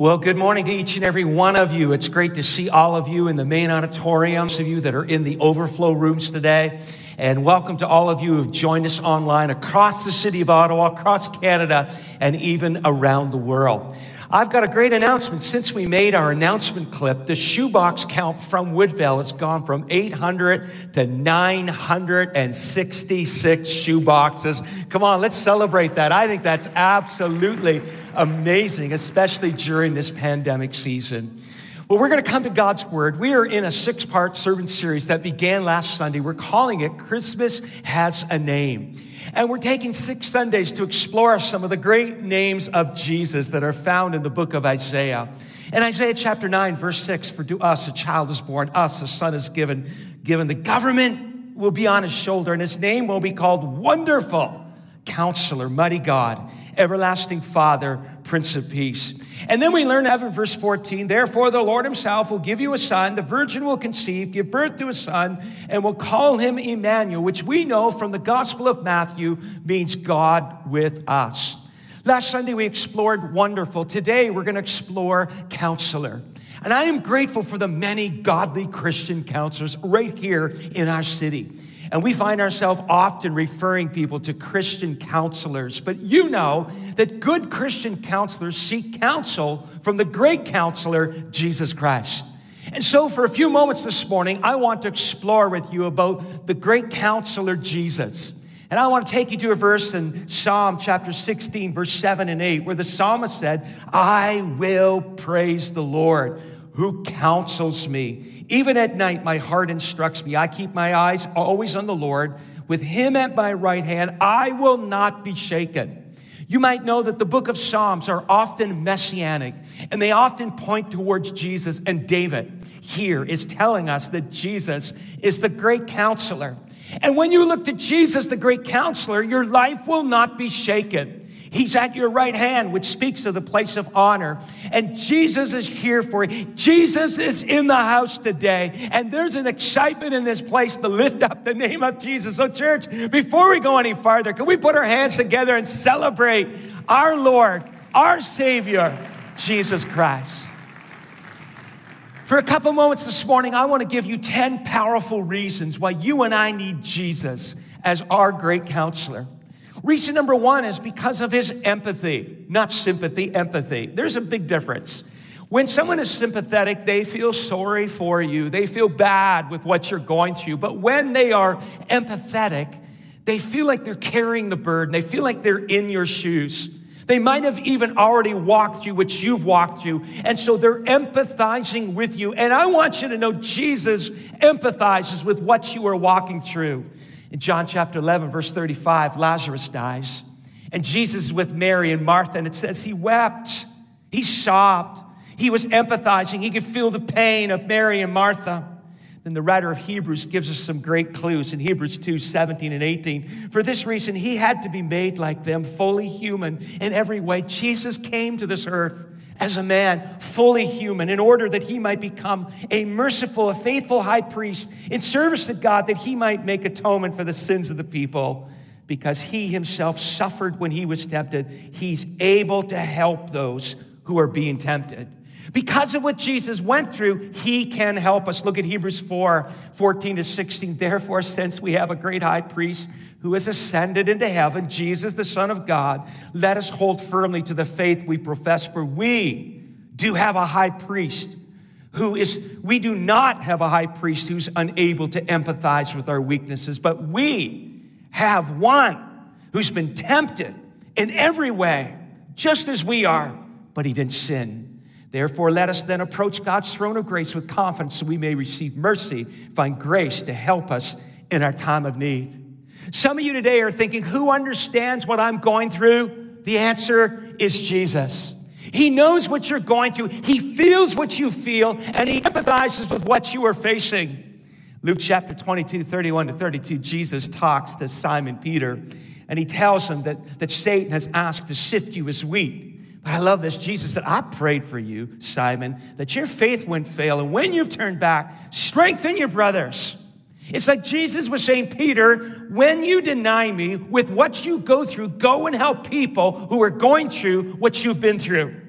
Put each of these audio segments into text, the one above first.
Well, good morning to each and every one of you. It's great to see all of you in the main auditorium, of you that are in the overflow rooms today. And welcome to all of you who've joined us online across the city of Ottawa, across Canada, and even around the world. I've got a great announcement. Since we made our announcement clip, the shoebox count from Woodvale has gone from 800 to 966 shoeboxes. Come on, let's celebrate that. I think that's absolutely amazing, especially during this pandemic season. Well, we're going to come to God's Word. We are in a six part sermon series that began last Sunday. We're calling it Christmas Has a Name. And we're taking six Sundays to explore some of the great names of Jesus that are found in the book of Isaiah. In Isaiah chapter 9, verse 6, for to us a child is born, us a son is given, given. The government will be on his shoulder, and his name will be called Wonderful Counselor, Mighty God, Everlasting Father, Prince of Peace. And then we learn that in verse 14, therefore the Lord himself will give you a son, the virgin will conceive, give birth to a son, and will call him Emmanuel, which we know from the Gospel of Matthew means God with us. Last Sunday we explored wonderful. Today we're going to explore counselor. And I am grateful for the many godly Christian counselors right here in our city. And we find ourselves often referring people to Christian counselors. But you know that good Christian counselors seek counsel from the great counselor, Jesus Christ. And so, for a few moments this morning, I want to explore with you about the great counselor, Jesus. And I want to take you to a verse in Psalm chapter 16, verse 7 and 8, where the psalmist said, I will praise the Lord who counsels me. Even at night, my heart instructs me. I keep my eyes always on the Lord. With him at my right hand, I will not be shaken. You might know that the book of Psalms are often messianic and they often point towards Jesus. And David here is telling us that Jesus is the great counselor. And when you look to Jesus, the great counselor, your life will not be shaken. He's at your right hand, which speaks of the place of honor. And Jesus is here for you. Jesus is in the house today. And there's an excitement in this place to lift up the name of Jesus. So, church, before we go any farther, can we put our hands together and celebrate our Lord, our Savior, Jesus Christ? For a couple moments this morning, I want to give you 10 powerful reasons why you and I need Jesus as our great counselor. Reason number one is because of his empathy, not sympathy, empathy. There's a big difference. When someone is sympathetic, they feel sorry for you. They feel bad with what you're going through. But when they are empathetic, they feel like they're carrying the burden. They feel like they're in your shoes. They might have even already walked through what you've walked through. And so they're empathizing with you. And I want you to know Jesus empathizes with what you are walking through. In John chapter 11, verse 35, Lazarus dies. And Jesus is with Mary and Martha, and it says he wept. He sobbed. He was empathizing. He could feel the pain of Mary and Martha. Then the writer of Hebrews gives us some great clues in Hebrews 2 17 and 18. For this reason, he had to be made like them, fully human in every way. Jesus came to this earth as a man, fully human, in order that he might become a merciful, a faithful high priest in service to God, that he might make atonement for the sins of the people. Because he himself suffered when he was tempted, he's able to help those who are being tempted. Because of what Jesus went through, he can help us. Look at Hebrews 4 14 to 16. Therefore, since we have a great high priest who has ascended into heaven, Jesus, the Son of God, let us hold firmly to the faith we profess, for we do have a high priest who is, we do not have a high priest who's unable to empathize with our weaknesses, but we have one who's been tempted in every way, just as we are, but he didn't sin. Therefore, let us then approach God's throne of grace with confidence so we may receive mercy, find grace to help us in our time of need. Some of you today are thinking, who understands what I'm going through? The answer is Jesus. He knows what you're going through. He feels what you feel, and he empathizes with what you are facing. Luke chapter 22, 31 to 32, Jesus talks to Simon Peter, and he tells him that, that Satan has asked to sift you as wheat. But I love this. Jesus said, I prayed for you, Simon, that your faith wouldn't fail. And when you've turned back, strengthen your brothers. It's like Jesus was saying, Peter, when you deny me with what you go through, go and help people who are going through what you've been through.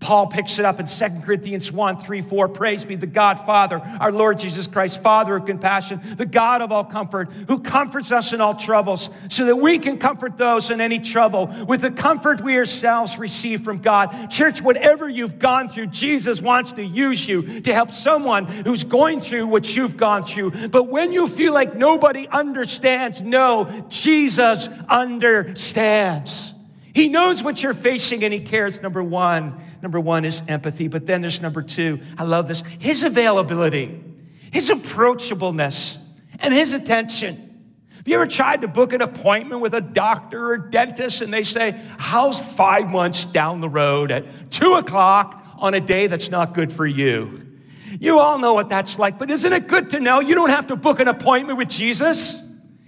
Paul picks it up in 2 Corinthians 1 3 4. Praise be the God, Father, our Lord Jesus Christ, Father of compassion, the God of all comfort, who comforts us in all troubles, so that we can comfort those in any trouble with the comfort we ourselves receive from God. Church, whatever you've gone through, Jesus wants to use you to help someone who's going through what you've gone through. But when you feel like nobody understands, no, Jesus understands. He knows what you're facing and he cares. Number one, number one is empathy. But then there's number two. I love this. His availability, his approachableness, and his attention. Have you ever tried to book an appointment with a doctor or dentist and they say, How's five months down the road at two o'clock on a day that's not good for you? You all know what that's like, but isn't it good to know you don't have to book an appointment with Jesus?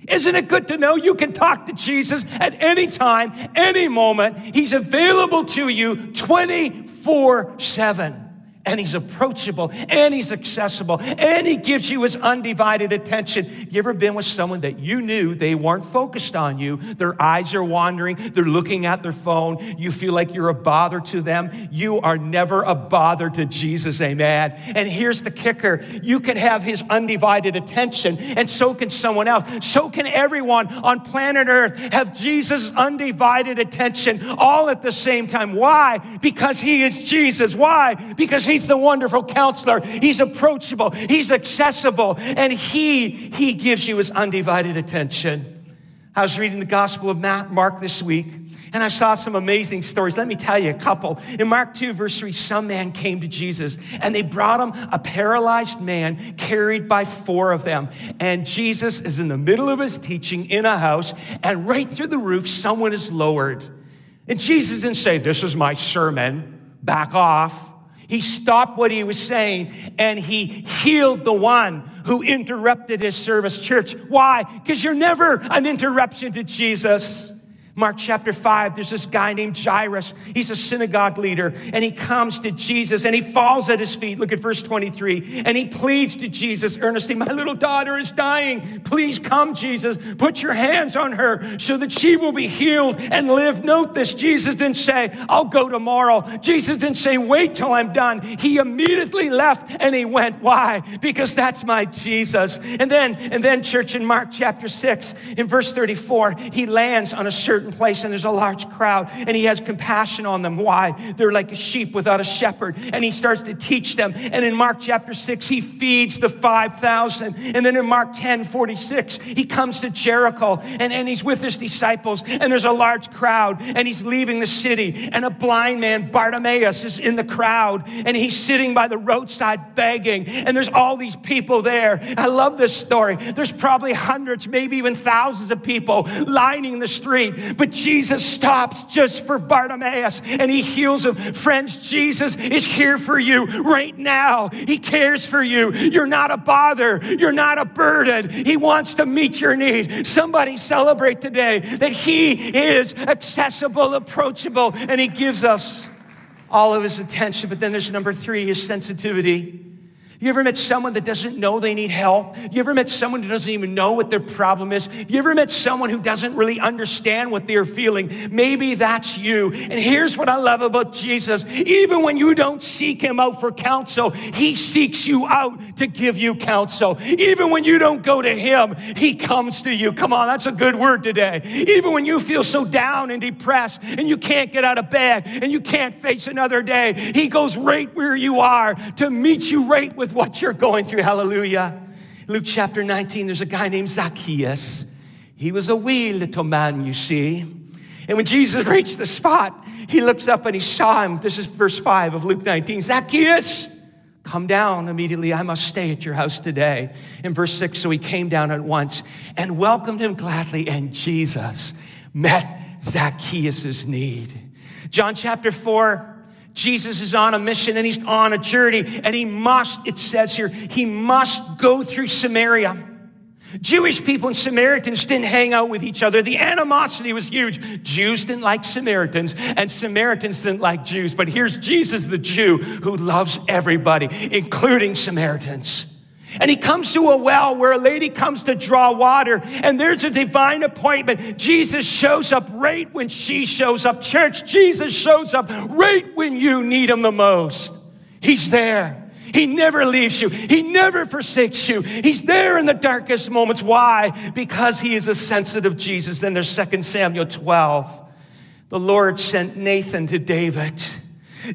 Isn't it good to know you can talk to Jesus at any time, any moment? He's available to you 24 7 and he's approachable and he's accessible and he gives you his undivided attention. You ever been with someone that you knew they weren't focused on you? Their eyes are wandering, they're looking at their phone. You feel like you're a bother to them. You are never a bother to Jesus, amen. And here's the kicker you can have his undivided attention, and so can someone else. So can everyone on planet Earth have Jesus' undivided attention all at the same time. Why? Because he is Jesus. Why? Because He's the wonderful counselor. He's approachable. He's accessible. And He, He gives you His undivided attention. I was reading the Gospel of Mark this week, and I saw some amazing stories. Let me tell you a couple. In Mark 2, verse 3, some man came to Jesus, and they brought him a paralyzed man carried by four of them. And Jesus is in the middle of his teaching in a house, and right through the roof, someone is lowered. And Jesus didn't say, This is my sermon, back off. He stopped what he was saying and he healed the one who interrupted his service. Church, why? Because you're never an interruption to Jesus. Mark chapter 5, there's this guy named Jairus. He's a synagogue leader, and he comes to Jesus and he falls at his feet. Look at verse 23. And he pleads to Jesus earnestly, My little daughter is dying. Please come, Jesus. Put your hands on her so that she will be healed and live. Note this Jesus didn't say, I'll go tomorrow. Jesus didn't say, Wait till I'm done. He immediately left and he went. Why? Because that's my Jesus. And then, and then, church, in Mark chapter 6, in verse 34, he lands on a certain certain place and there's a large crowd and he has compassion on them. Why? They're like a sheep without a shepherd. And he starts to teach them. And in Mark chapter 6, he feeds the 5,000. And then in Mark 10 46, he comes to Jericho and, and he's with his disciples and there's a large crowd and he's leaving the city. And a blind man, Bartimaeus, is in the crowd and he's sitting by the roadside begging. And there's all these people there. I love this story. There's probably hundreds, maybe even thousands of people lining the street but Jesus stops just for Bartimaeus and he heals him. Friends, Jesus is here for you right now. He cares for you. You're not a bother. You're not a burden. He wants to meet your need. Somebody celebrate today that he is accessible, approachable, and he gives us all of his attention. But then there's number three, his sensitivity. You ever met someone that doesn't know they need help? You ever met someone who doesn't even know what their problem is? You ever met someone who doesn't really understand what they're feeling? Maybe that's you. And here's what I love about Jesus. Even when you don't seek him out for counsel, he seeks you out to give you counsel. Even when you don't go to him, he comes to you. Come on, that's a good word today. Even when you feel so down and depressed and you can't get out of bed and you can't face another day, he goes right where you are to meet you right with with what you're going through. Hallelujah. Luke chapter 19, there's a guy named Zacchaeus. He was a wee little man, you see. And when Jesus reached the spot, he looks up and he saw him. This is verse 5 of Luke 19. Zacchaeus, come down immediately. I must stay at your house today. In verse 6, so he came down at once and welcomed him gladly. And Jesus met Zacchaeus' need. John chapter 4, Jesus is on a mission and he's on a journey and he must, it says here, he must go through Samaria. Jewish people and Samaritans didn't hang out with each other. The animosity was huge. Jews didn't like Samaritans and Samaritans didn't like Jews. But here's Jesus, the Jew, who loves everybody, including Samaritans. And he comes to a well where a lady comes to draw water, and there's a divine appointment. Jesus shows up right when she shows up. Church, Jesus shows up right when you need him the most. He's there. He never leaves you. He never forsakes you. He's there in the darkest moments. Why? Because he is a sensitive Jesus. Then there's 2 Samuel 12. The Lord sent Nathan to David.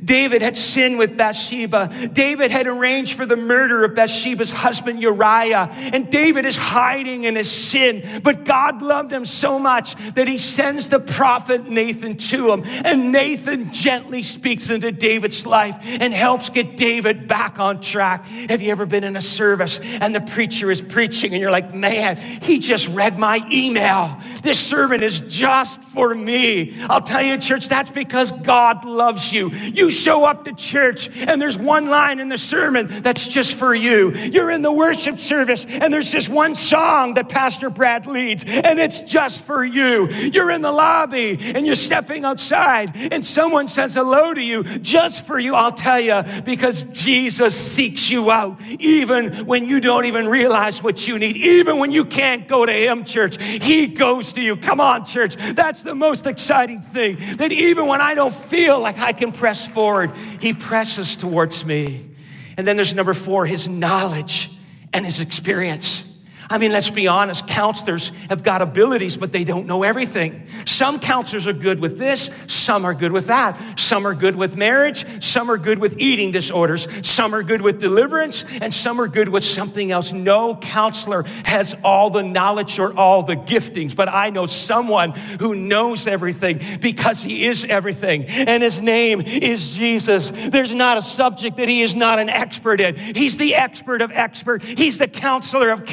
David had sinned with Bathsheba. David had arranged for the murder of Bathsheba's husband Uriah. And David is hiding in his sin. But God loved him so much that he sends the prophet Nathan to him. And Nathan gently speaks into David's life and helps get David back on track. Have you ever been in a service and the preacher is preaching and you're like, man, he just read my email. This sermon is just for me. I'll tell you, church, that's because God loves you. You show up to church and there's one line in the sermon that's just for you. You're in the worship service and there's just one song that Pastor Brad leads and it's just for you. You're in the lobby and you're stepping outside and someone says hello to you just for you. I'll tell you because Jesus seeks you out even when you don't even realize what you need. Even when you can't go to him, church, he goes to you. Come on, church. That's the most exciting thing that even when I don't feel like I can press forward, he presses towards me. And then there's number four, his knowledge and his experience. I mean, let's be honest, counselors have got abilities, but they don't know everything. Some counselors are good with this, some are good with that. Some are good with marriage, some are good with eating disorders, some are good with deliverance, and some are good with something else. No counselor has all the knowledge or all the giftings, but I know someone who knows everything because he is everything, and his name is Jesus. There's not a subject that he is not an expert in. He's the expert of expert, he's the counselor of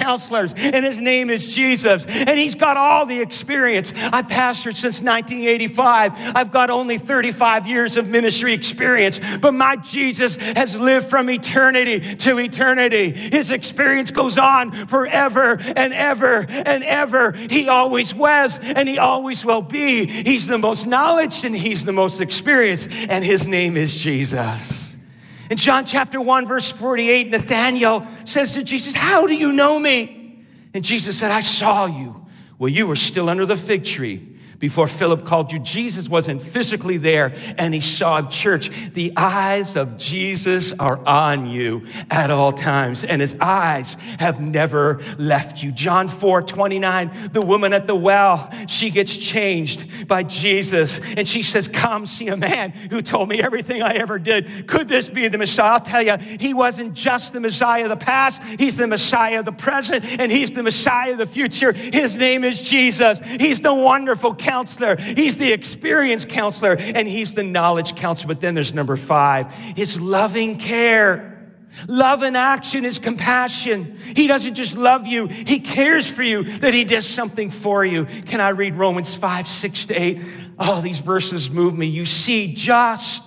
and his name is Jesus. And he's got all the experience. I've pastored since 1985. I've got only 35 years of ministry experience, but my Jesus has lived from eternity to eternity. His experience goes on forever and ever and ever. He always was and he always will be. He's the most knowledge and he's the most experienced, and his name is Jesus. In John chapter 1, verse 48, Nathanael says to Jesus, How do you know me? And Jesus said, I saw you. Well, you were still under the fig tree before Philip called you. Jesus wasn't physically there and he saw a church. The eyes of Jesus are on you at all times and his eyes have never left you. John 4 29, the woman at the well, she gets changed by Jesus and she says, Come see a man who told me everything I ever did. Could this be the Messiah? I'll tell you, he wasn't just the Messiah of the past, he's the Messiah of the present and he's the Messiah of the future. His name is Jesus. He's the wonderful counselor. He's the experienced counselor and he's the knowledge counselor. But then there's number five, his loving care. Love in action is compassion. He doesn't just love you, He cares for you, that He does something for you. Can I read Romans 5, 6 to 8? Oh, these verses move me. You see, just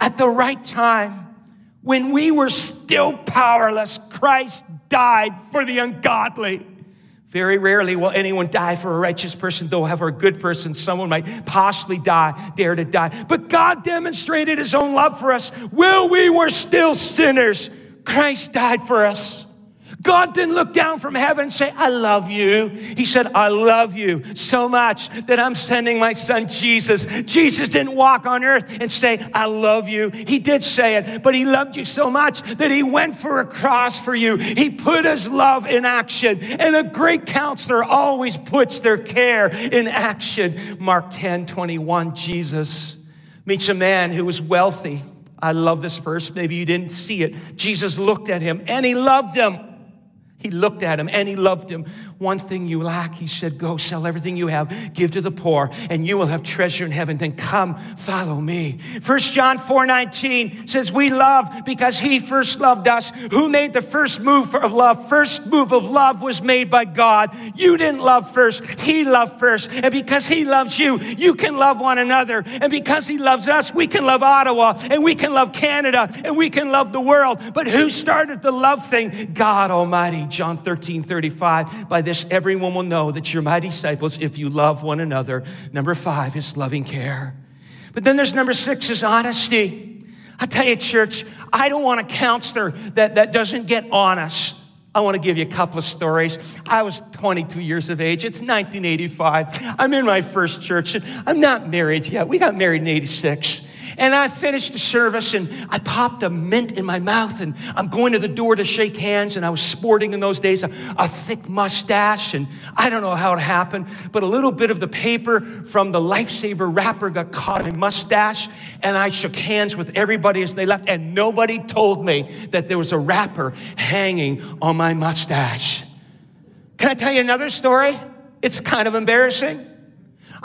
at the right time, when we were still powerless, Christ died for the ungodly. Very rarely will anyone die for a righteous person, though, however, a good person, someone might possibly die, dare to die. But God demonstrated his own love for us. While we were still sinners, Christ died for us. God didn't look down from heaven and say, I love you. He said, I love you so much that I'm sending my son Jesus. Jesus didn't walk on earth and say, I love you. He did say it, but he loved you so much that he went for a cross for you. He put his love in action. And a great counselor always puts their care in action. Mark 10 21, Jesus meets a man who was wealthy. I love this verse. Maybe you didn't see it. Jesus looked at him and he loved him. He looked at him and he loved him. One thing you lack, he said, go sell everything you have, give to the poor, and you will have treasure in heaven. Then come, follow me. First John 4 19 says, We love because he first loved us. Who made the first move of love? First move of love was made by God. You didn't love first, he loved first. And because he loves you, you can love one another. And because he loves us, we can love Ottawa, and we can love Canada, and we can love the world. But who started the love thing? God Almighty. John 13 35. By this, everyone will know that you're my disciples if you love one another. Number five is loving care. But then there's number six is honesty. I tell you, church, I don't want a counselor that, that doesn't get honest. I want to give you a couple of stories. I was 22 years of age. It's 1985. I'm in my first church. I'm not married yet. We got married in 86. And I finished the service and I popped a mint in my mouth and I'm going to the door to shake hands. And I was sporting in those days a, a thick mustache. And I don't know how it happened, but a little bit of the paper from the Lifesaver wrapper got caught in my mustache. And I shook hands with everybody as they left. And nobody told me that there was a wrapper hanging on my mustache. Can I tell you another story? It's kind of embarrassing.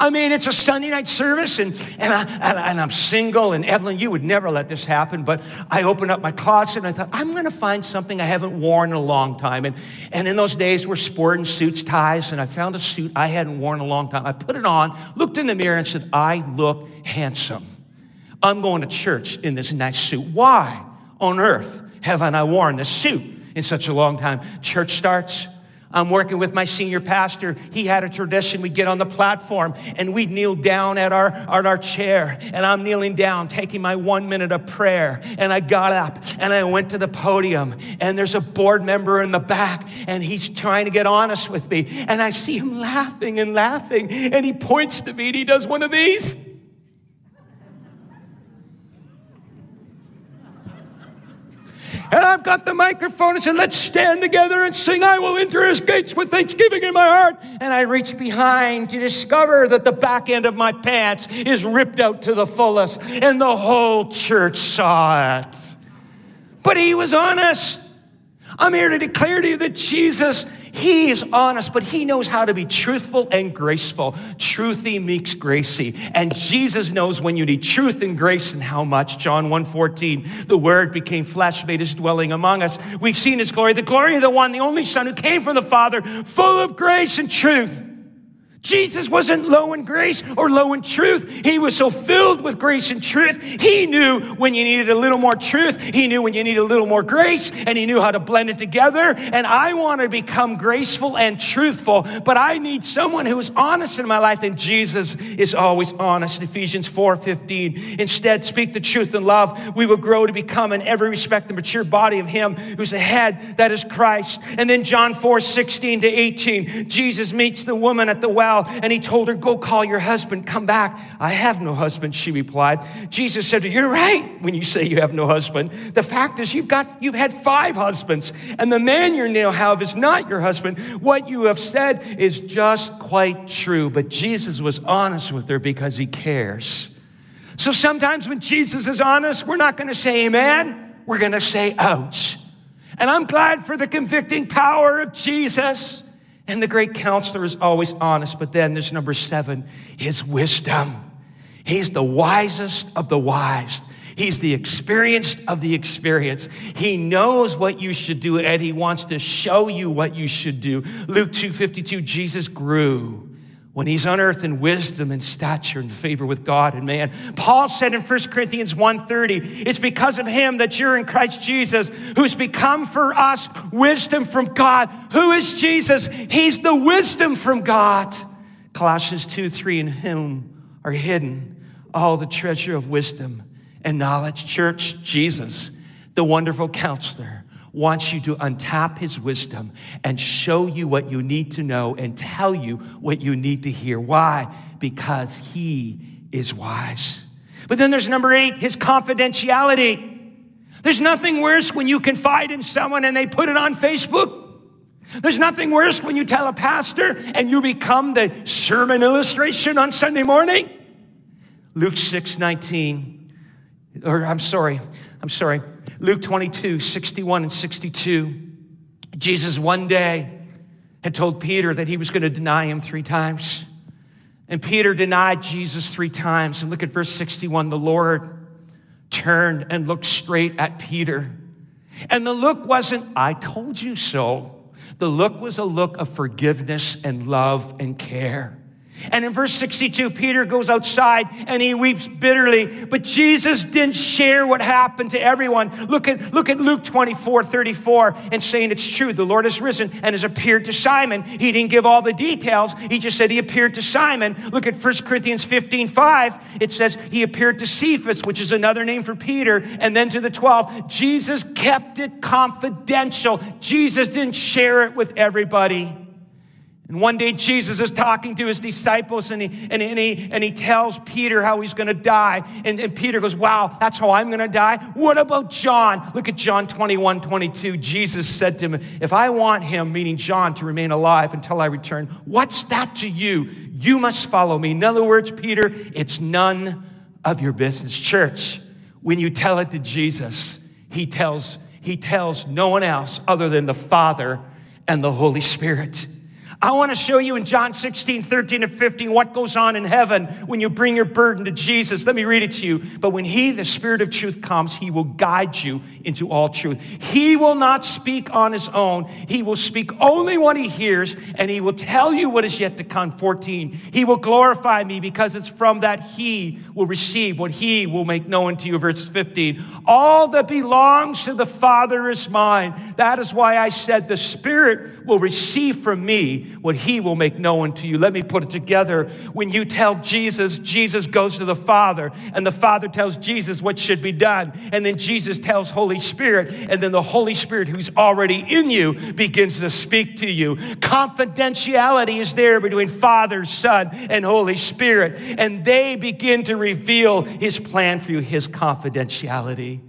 I mean, it's a Sunday night service, and, and, I, and, I'm single, and Evelyn, you would never let this happen, but I opened up my closet and I thought, I'm going to find something I haven't worn in a long time. And, and in those days, we're sporting suits, ties, and I found a suit I hadn't worn in a long time. I put it on, looked in the mirror, and said, I look handsome. I'm going to church in this nice suit. Why on earth haven't I worn this suit in such a long time? Church starts. I'm working with my senior pastor. He had a tradition. We'd get on the platform and we'd kneel down at our, at our chair. And I'm kneeling down, taking my one minute of prayer. And I got up and I went to the podium. And there's a board member in the back and he's trying to get honest with me. And I see him laughing and laughing. And he points to me and he does one of these. And I've got the microphone and said, let's stand together and sing, I will enter his gates with thanksgiving in my heart. And I reach behind to discover that the back end of my pants is ripped out to the fullest. And the whole church saw it. But he was honest. I'm here to declare to you that Jesus, He is honest, but He knows how to be truthful and graceful. Truthy meets gracie. And Jesus knows when you need truth and grace and how much. John 1.14, the Word became flesh, made His dwelling among us. We've seen His glory, the glory of the one, the only Son who came from the Father, full of grace and truth. Jesus wasn't low in grace or low in truth. He was so filled with grace and truth. He knew when you needed a little more truth. He knew when you needed a little more grace and he knew how to blend it together. And I want to become graceful and truthful, but I need someone who is honest in my life and Jesus is always honest. Ephesians 4, 15. Instead, speak the truth in love. We will grow to become in every respect the mature body of him who's the head, that is Christ. And then John 4, 16 to 18. Jesus meets the woman at the well And he told her, Go call your husband, come back. I have no husband, she replied. Jesus said You're right when you say you have no husband. The fact is, you've got, you've had five husbands, and the man you now have is not your husband. What you have said is just quite true. But Jesus was honest with her because he cares. So sometimes when Jesus is honest, we're not going to say amen. We're going to say ouch. And I'm glad for the convicting power of Jesus. And the great counselor is always honest. But then there's number seven, his wisdom. He's the wisest of the wise. He's the experienced of the experienced. He knows what you should do and he wants to show you what you should do. Luke 2:52 Jesus grew when he's unearthed in wisdom and stature and favor with God and man. Paul said in 1 Corinthians 1:30, it's because of him that you're in Christ Jesus, who's become for us wisdom from God. Who is Jesus? He's the wisdom from God. Colossians 2, 3, in whom are hidden all the treasure of wisdom and knowledge. Church, Jesus, the wonderful counselor, wants you to untap his wisdom and show you what you need to know and tell you what you need to hear. Why? Because he is wise. But then there's number eight, his confidentiality. There's nothing worse when you confide in someone and they put it on Facebook. There's nothing worse when you tell a pastor and you become the sermon illustration on Sunday morning. Luke 6 19, or I'm sorry, I'm sorry. Luke 22, 61 and 62. Jesus one day had told Peter that he was going to deny him three times. And Peter denied Jesus three times. And look at verse 61. The Lord turned and looked straight at Peter. And the look wasn't, I told you so. The look was a look of forgiveness and love and care. And in verse 62, Peter goes outside and he weeps bitterly. But Jesus didn't share what happened to everyone. Look at, look at Luke 24, 34, and saying it's true. The Lord has risen and has appeared to Simon. He didn't give all the details. He just said he appeared to Simon. Look at 1 Corinthians 15, 5. It says he appeared to Cephas, which is another name for Peter, and then to the 12. Jesus kept it confidential. Jesus didn't share it with everybody. And one day Jesus is talking to his disciples and he, and, and he, and he tells Peter how he's going to die. And, and Peter goes, Wow, that's how I'm going to die? What about John? Look at John 21 22. Jesus said to him, If I want him, meaning John, to remain alive until I return, what's that to you? You must follow me. In other words, Peter, it's none of your business. Church, when you tell it to Jesus, he tells, he tells no one else other than the Father and the Holy Spirit. I want to show you in John 16, 13 and 15 what goes on in heaven when you bring your burden to Jesus. Let me read it to you. But when He, the Spirit of truth, comes, He will guide you into all truth. He will not speak on His own. He will speak only what He hears, and He will tell you what is yet to come. 14. He will glorify me because it's from that He will receive what He will make known to you. Verse 15. All that belongs to the Father is mine. That is why I said the Spirit will receive from me what he will make known to you. Let me put it together. When you tell Jesus, Jesus goes to the Father, and the Father tells Jesus what should be done. And then Jesus tells Holy Spirit, and then the Holy Spirit who's already in you begins to speak to you. Confidentiality is there between Father, Son, and Holy Spirit, and they begin to reveal his plan for you, his confidentiality.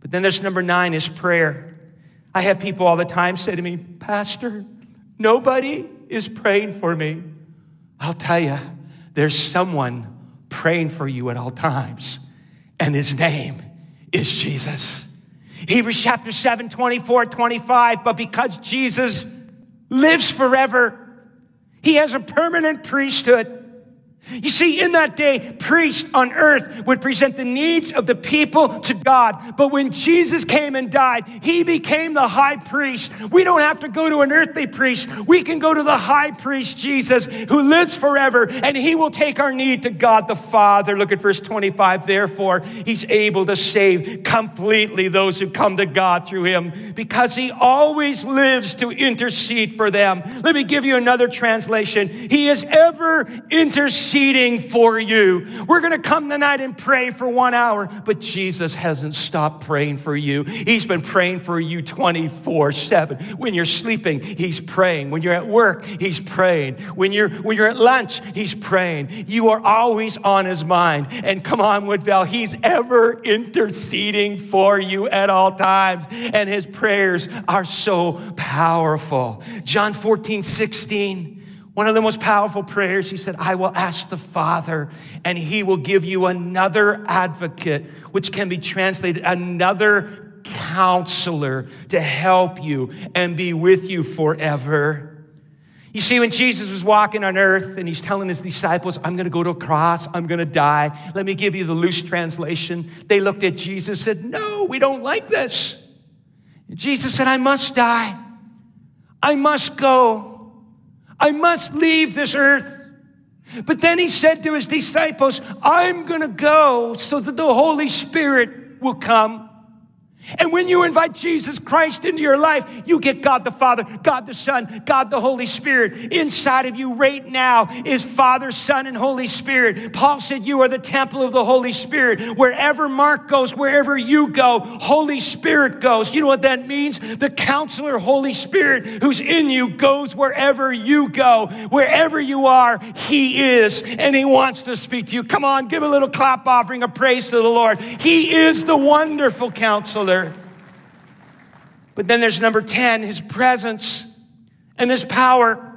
But then there's number nine is prayer. I have people all the time say to me, Pastor, nobody is praying for me. I'll tell you, there's someone praying for you at all times, and his name is Jesus. Hebrews chapter 7, 24, 25. But because Jesus lives forever, he has a permanent priesthood. You see, in that day, priests on earth would present the needs of the people to God. But when Jesus came and died, he became the high priest. We don't have to go to an earthly priest. We can go to the high priest, Jesus, who lives forever, and he will take our need to God the Father. Look at verse 25. Therefore, he's able to save completely those who come to God through him because he always lives to intercede for them. Let me give you another translation. He is ever interceding interceding for you. We're going to come tonight and pray for one hour, but Jesus hasn't stopped praying for you. He's been praying for you 24 7. When you're sleeping, He's praying. When you're at work, He's praying. When you're, when you're at lunch, He's praying. You are always on His mind. And come on, Woodvale, He's ever interceding for you at all times. And His prayers are so powerful. John 14, 16. One of the most powerful prayers, he said, I will ask the Father, and he will give you another advocate, which can be translated another counselor to help you and be with you forever. You see, when Jesus was walking on earth and he's telling his disciples, I'm going to go to a cross, I'm going to die. Let me give you the loose translation. They looked at Jesus said, No, we don't like this. And Jesus said, I must die. I must go. I must leave this earth. But then he said to his disciples, I'm going to go so that the Holy Spirit will come. And when you invite Jesus Christ into your life, you get God the Father, God the Son, God the Holy Spirit. Inside of you right now is Father, Son, and Holy Spirit. Paul said, You are the temple of the Holy Spirit. Wherever Mark goes, wherever you go, Holy Spirit goes. You know what that means? The counselor, Holy Spirit, who's in you, goes wherever you go. Wherever you are, He is, and He wants to speak to you. Come on, give a little clap offering of praise to the Lord. He is the wonderful counselor. But then there's number 10, his presence and his power.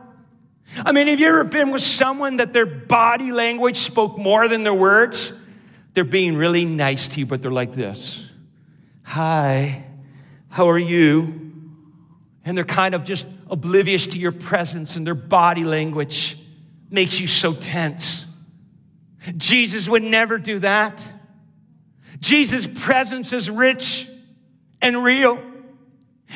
I mean, have you ever been with someone that their body language spoke more than their words? They're being really nice to you, but they're like this Hi, how are you? And they're kind of just oblivious to your presence, and their body language makes you so tense. Jesus would never do that. Jesus' presence is rich and real.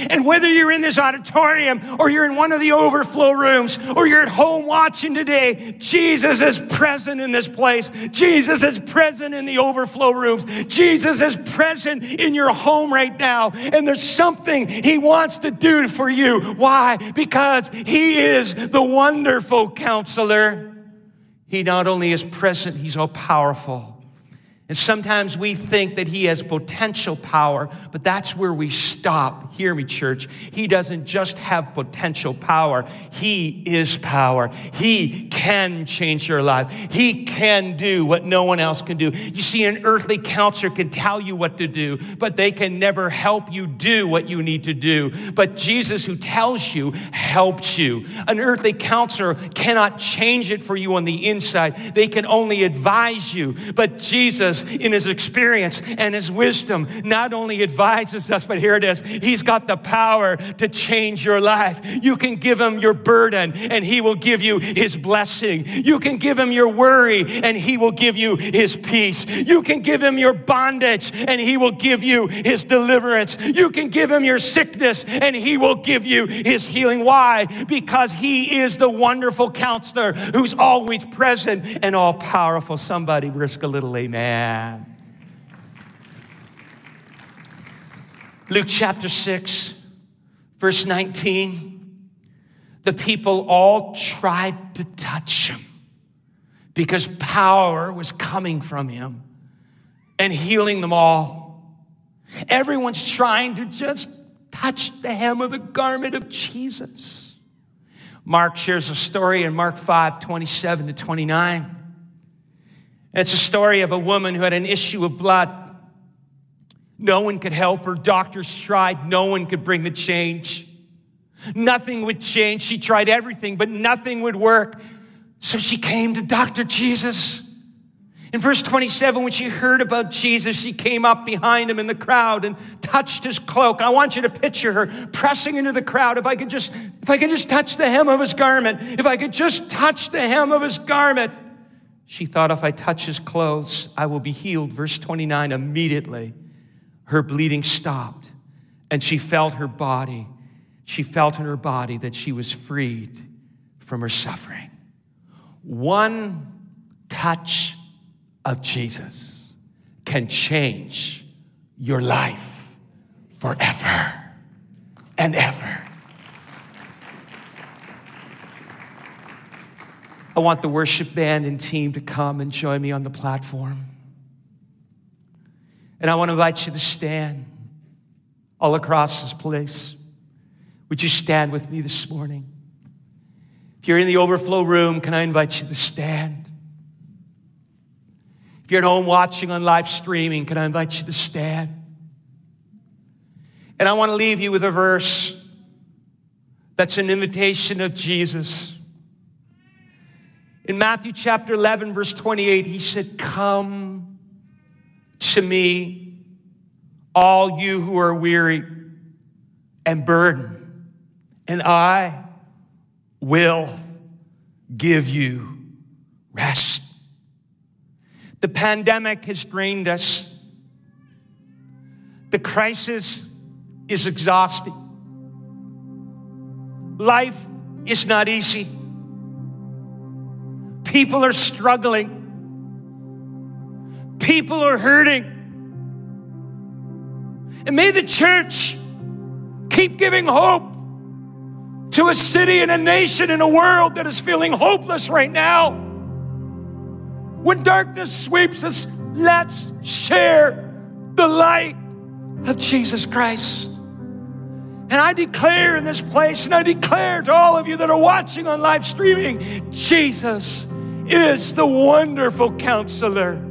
And whether you're in this auditorium or you're in one of the overflow rooms or you're at home watching today, Jesus is present in this place. Jesus is present in the overflow rooms. Jesus is present in your home right now. And there's something he wants to do for you. Why? Because he is the wonderful counselor. He not only is present, he's all powerful. And sometimes we think that he has potential power, but that's where we stop. Hear me, church. He doesn't just have potential power, he is power. He can change your life, he can do what no one else can do. You see, an earthly counselor can tell you what to do, but they can never help you do what you need to do. But Jesus, who tells you, helps you. An earthly counselor cannot change it for you on the inside, they can only advise you. But Jesus, in his experience and his wisdom, not only advises us, but here it is. He's got the power to change your life. You can give him your burden and he will give you his blessing. You can give him your worry and he will give you his peace. You can give him your bondage and he will give you his deliverance. You can give him your sickness and he will give you his healing. Why? Because he is the wonderful counselor who's always present and all powerful. Somebody risk a little amen. Luke chapter 6, verse 19. The people all tried to touch him because power was coming from him and healing them all. Everyone's trying to just touch the hem of the garment of Jesus. Mark shares a story in Mark 5 27 to 29. It's a story of a woman who had an issue of blood. No one could help her. Doctors tried. No one could bring the change. Nothing would change. She tried everything, but nothing would work. So she came to Dr. Jesus. In verse 27, when she heard about Jesus, she came up behind him in the crowd and touched his cloak. I want you to picture her pressing into the crowd. If I could just, if I could just touch the hem of his garment, if I could just touch the hem of his garment. She thought, if I touch his clothes, I will be healed. Verse 29 immediately, her bleeding stopped, and she felt her body. She felt in her body that she was freed from her suffering. One touch of Jesus can change your life forever and ever. I want the worship band and team to come and join me on the platform. And I want to invite you to stand all across this place. Would you stand with me this morning? If you're in the overflow room, can I invite you to stand? If you're at home watching on live streaming, can I invite you to stand? And I want to leave you with a verse that's an invitation of Jesus. In Matthew chapter 11, verse 28, he said, Come to me, all you who are weary and burdened, and I will give you rest. The pandemic has drained us. The crisis is exhausting. Life is not easy. People are struggling. People are hurting. And may the church keep giving hope to a city and a nation and a world that is feeling hopeless right now. When darkness sweeps us, let's share the light of Jesus Christ. And I declare in this place, and I declare to all of you that are watching on live streaming, Jesus is the wonderful counselor.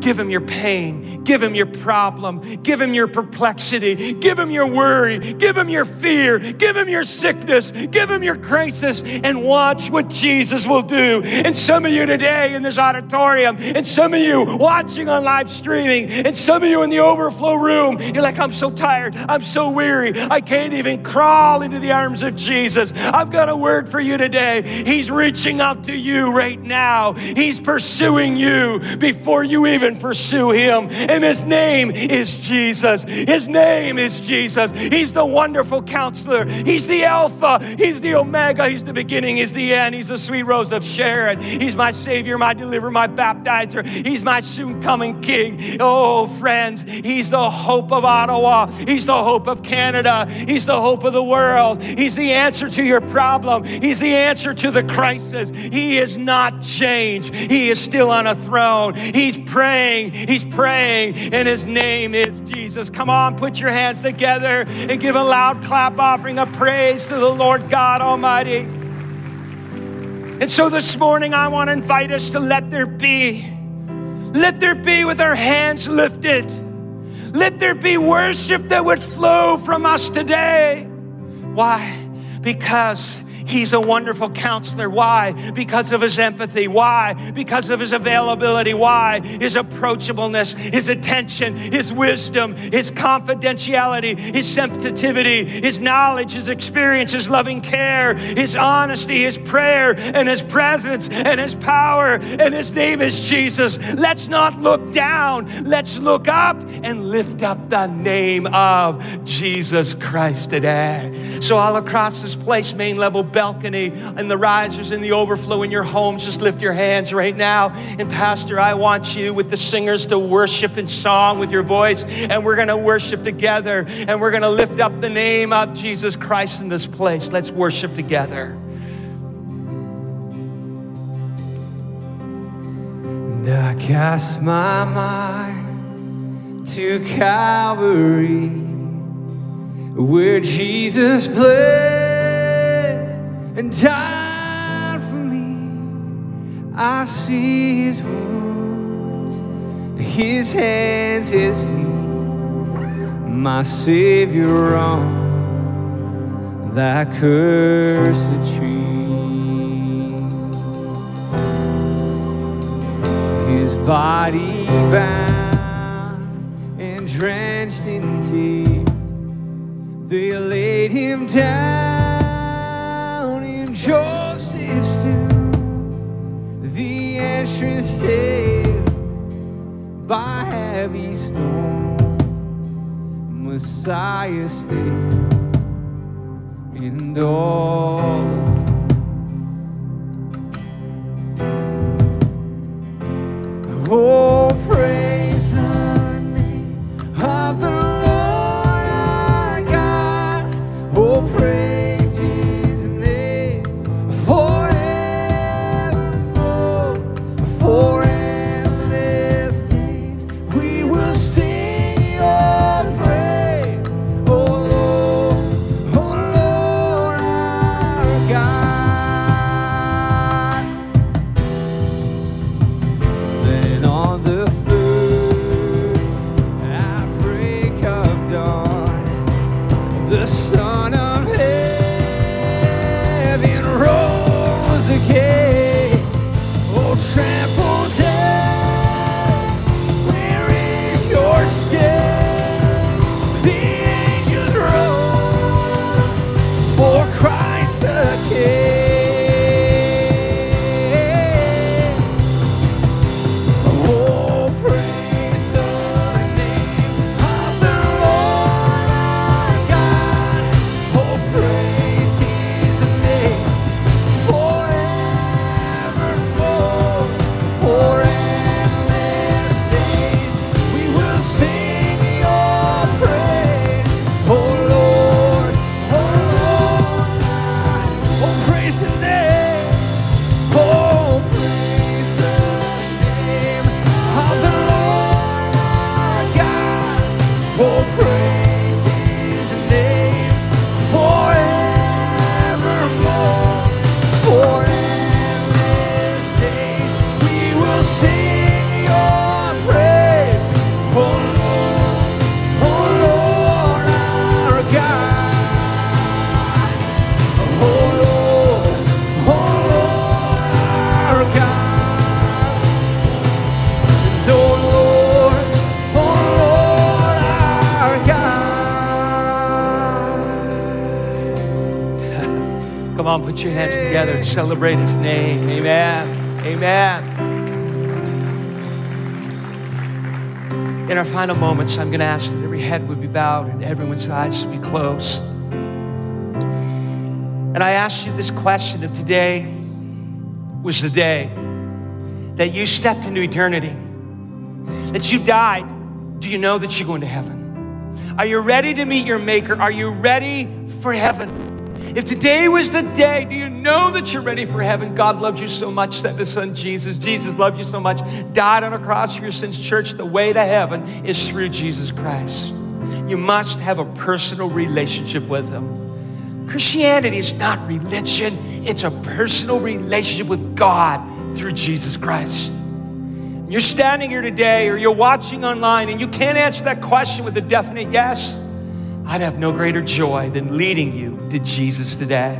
Give him your pain. Give him your problem. Give him your perplexity. Give him your worry. Give him your fear. Give him your sickness. Give him your crisis and watch what Jesus will do. And some of you today in this auditorium, and some of you watching on live streaming, and some of you in the overflow room, you're like, I'm so tired. I'm so weary. I can't even crawl into the arms of Jesus. I've got a word for you today. He's reaching out to you right now. He's pursuing you before you even and pursue him. And his name is Jesus. His name is Jesus. He's the wonderful counselor. He's the Alpha. He's the Omega. He's the beginning. He's the end. He's the sweet rose of Sharon. He's my Savior, my deliverer, my baptizer. He's my soon coming King. Oh, friends, He's the hope of Ottawa. He's the hope of Canada. He's the hope of the world. He's the answer to your problem. He's the answer to the crisis. He is not changed. He is still on a throne. He's praying. He's praying, and His name is Jesus. Come on, put your hands together and give a loud clap offering of praise to the Lord God Almighty. And so this morning, I want to invite us to let there be. Let there be with our hands lifted. Let there be worship that would flow from us today. Why? Because He's a wonderful counselor. Why? Because of his empathy. Why? Because of his availability. Why? His approachableness, his attention, his wisdom, his confidentiality, his sensitivity, his knowledge, his experience, his loving care, his honesty, his prayer, and his presence, and his power. And his name is Jesus. Let's not look down. Let's look up and lift up the name of Jesus Christ today. So, all across this place, main level, balcony, and the risers and the overflow in your homes, just lift your hands right now. And, Pastor, I want you with the singers to worship in song with your voice, and we're going to worship together, and we're going to lift up the name of Jesus Christ in this place. Let's worship together. And I cast my mind to Calvary, where Jesus bled and died for me. I see his wounds, his hands, his feet, my Savior on that cursed tree. His body bound and drenched in tears, they laid him down Joseph's tomb. The entrance saved by heavy storm, Messiah still and your hands together and celebrate his name. Amen. Amen. In our final moments, I'm going to ask that every head would be bowed and everyone's eyes would be closed. And I ask you this question if today was the day that you stepped into eternity, that you died, do you know that you're going to heaven? Are you ready to meet your Maker? Are you ready for heaven? If today was the day, do you know that you're ready for heaven? God loved you so much, sent his son Jesus. Jesus loved you so much, died on a cross for your sins. Church, the way to heaven is through Jesus Christ. You must have a personal relationship with him. Christianity is not religion, it's a personal relationship with God through Jesus Christ. You're standing here today or you're watching online and you can't answer that question with a definite yes. I'd have no greater joy than leading you to Jesus today.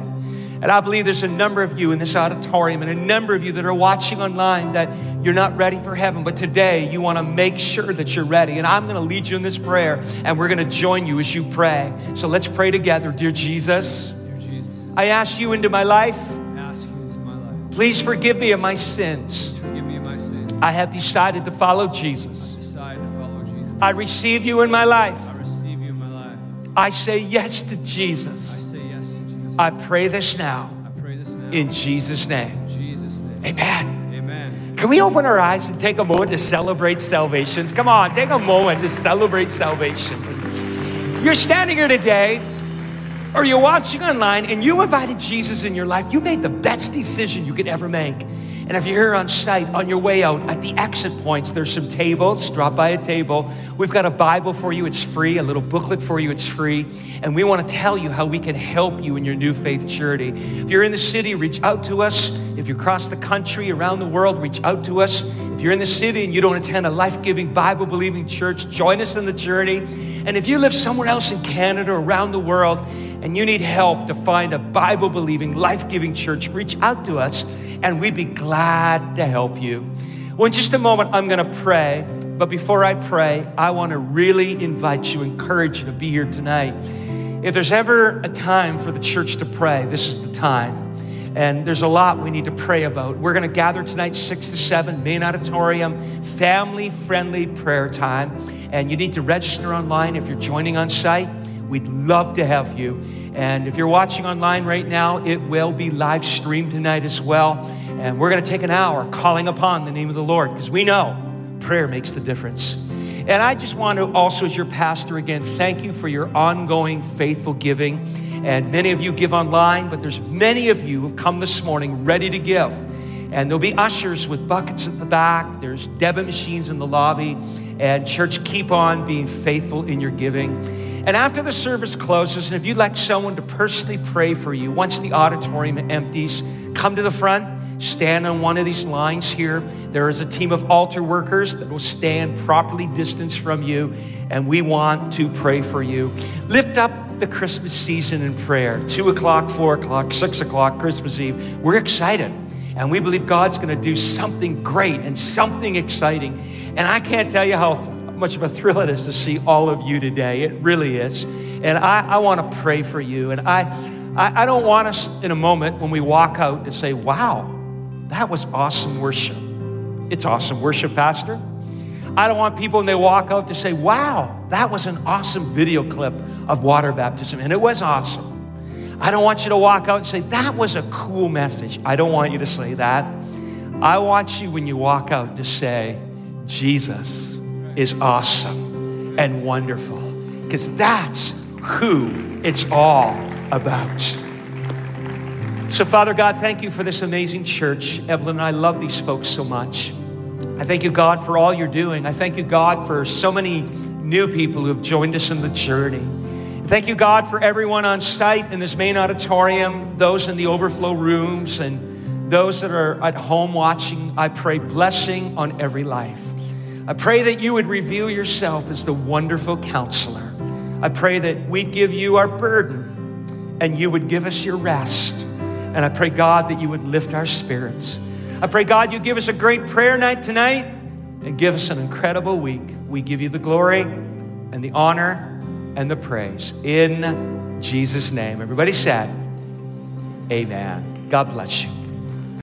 And I believe there's a number of you in this auditorium and a number of you that are watching online that you're not ready for heaven, but today you want to make sure that you're ready. And I'm going to lead you in this prayer and we're going to join you as you pray. So let's pray together. Dear Jesus, Dear Jesus, I ask you into my life. I ask you into my life. Please forgive me of my sins. Me of my sins. I have decided to follow Jesus. Decide to follow Jesus. I receive you in my life. I say yes to Jesus. say yes to Jesus. I pray this now I pray this now in Jesus' name. in Jesus' name. Amen. Amen. Can we open our eyes and take a moment to celebrate salvations? Come on, take a moment to celebrate salvations. You're standing here today, or you're watching online, and you invited Jesus in your life. You made the best decision you could ever make. And if you're here on site, on your way out, at the exit points, there's some tables. Drop by a table. We've got a Bible for you, it's free, a little booklet for you, it's free. And we want to tell you how we can help you in your new faith journey. If you're in the city, reach out to us. If you're across the country, around the world, reach out to us. If you're in the city and you don't attend a life giving, Bible believing church, join us in the journey. And if you live somewhere else in Canada, around the world, and you need help to find a Bible believing, life giving church, reach out to us and we'd be glad to help you. Well, in just a moment, I'm going to pray. But before I pray, I want to really invite you, encourage you to be here tonight. If there's ever a time for the church to pray, this is the time. And there's a lot we need to pray about. We're going to gather tonight, 6 to 7, main auditorium, family friendly prayer time. And you need to register online if you're joining on site. We'd love to have you. And if you're watching online right now, it will be live streamed tonight as well. And we're going to take an hour calling upon the name of the Lord because we know prayer makes the difference. And I just want to also, as your pastor again, thank you for your ongoing faithful giving. And many of you give online, but there's many of you who've come this morning ready to give. And there'll be ushers with buckets at the back. There's debit machines in the lobby. And church, keep on being faithful in your giving. And after the service closes, and if you'd like someone to personally pray for you, once the auditorium empties, come to the front, stand on one of these lines here. There is a team of altar workers that will stand properly distanced from you, and we want to pray for you. Lift up the Christmas season in prayer. Two o'clock, four o'clock, six o'clock, Christmas Eve. We're excited. And we believe God's going to do something great and something exciting. And I can't tell you how much of a thrill it is to see all of you today. It really is. And I, I want to pray for you. And I, I, I don't want us in a moment when we walk out to say, wow, that was awesome worship. It's awesome worship, Pastor. I don't want people when they walk out to say, wow, that was an awesome video clip of water baptism. And it was awesome. I don't want you to walk out and say, that was a cool message. I don't want you to say that. I want you when you walk out to say, Jesus is awesome and wonderful because that's who it's all about. So, Father God, thank you for this amazing church. Evelyn and I love these folks so much. I thank you, God, for all you're doing. I thank you, God, for so many new people who have joined us in the journey. Thank you, God, for everyone on site in this main auditorium, those in the overflow rooms, and those that are at home watching. I pray blessing on every life. I pray that you would reveal yourself as the wonderful counselor. I pray that we'd give you our burden and you would give us your rest. And I pray, God, that you would lift our spirits. I pray, God, you give us a great prayer night tonight and give us an incredible week. We give you the glory and the honor and the praise in Jesus' name. Everybody said, Amen. God bless you.